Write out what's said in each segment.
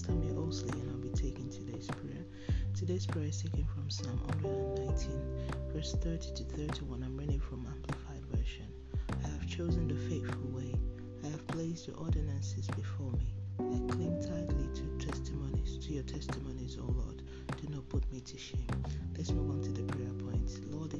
is Tamir Osley, and I'll be taking today's prayer. Today's prayer is taken from Psalm 119, verse 30 to 31. I'm reading from Amplified Version. I have chosen the faithful way. I have placed your ordinances before me. I cling tightly to testimonies, to your testimonies, O Lord. Do not put me to shame. Let's move on to the prayer points. Lord,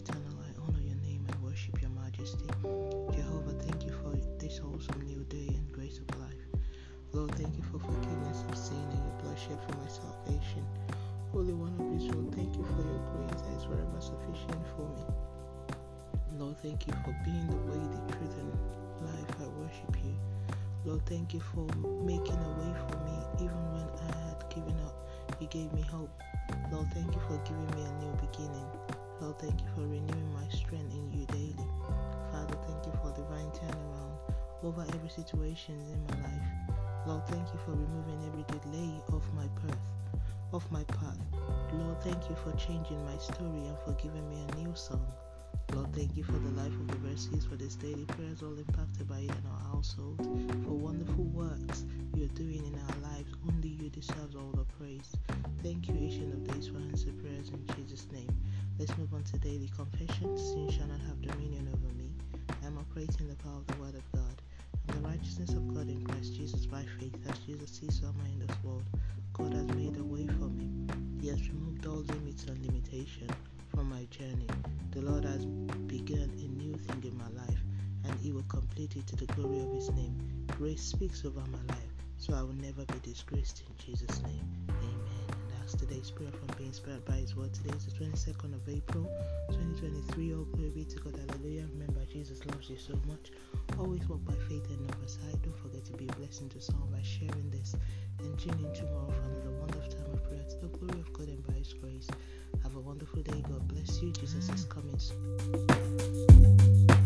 for my salvation. Holy One of Israel, thank you for your grace that is forever sufficient for me. Lord, thank you for being the way, the truth, and life. I worship you. Lord, thank you for making a way for me even when I had given up. You gave me hope. Lord, thank you for giving me a new beginning. Lord, thank you for renewing my strength in you daily. Father, thank you for divine turnaround over every situation in my life. Lord, thank you for removing every delay my path. Lord, thank you for changing my story and for giving me a new song. Lord, thank you for the life of the verses, for this daily prayers all impacted by it in our household, for wonderful works you're doing in our lives. Only you deserve all the praise. Thank you, Ancient of Days, for answering prayers in Jesus' name. Let's move on to daily confession. Sin shall not have dominion over me. I am operating the power of the Word of God and the righteousness of God in Christ Jesus by faith, as Jesus sees all my in this world. God journey. The Lord has begun a new thing in my life, and He will complete it to the glory of His name. Grace speaks over my life, so I will never be disgraced in Jesus' name. Amen. And that's today's prayer from being inspired by His word. Today is the 22nd of April, 2023. All glory be to God. Hallelujah. Remember, Jesus loves you so much. Always walk by faith and not by sight. Don't forget to be a blessing to someone by sharing this and tune in tomorrow for another wonderful time you. Jesus is coming soon.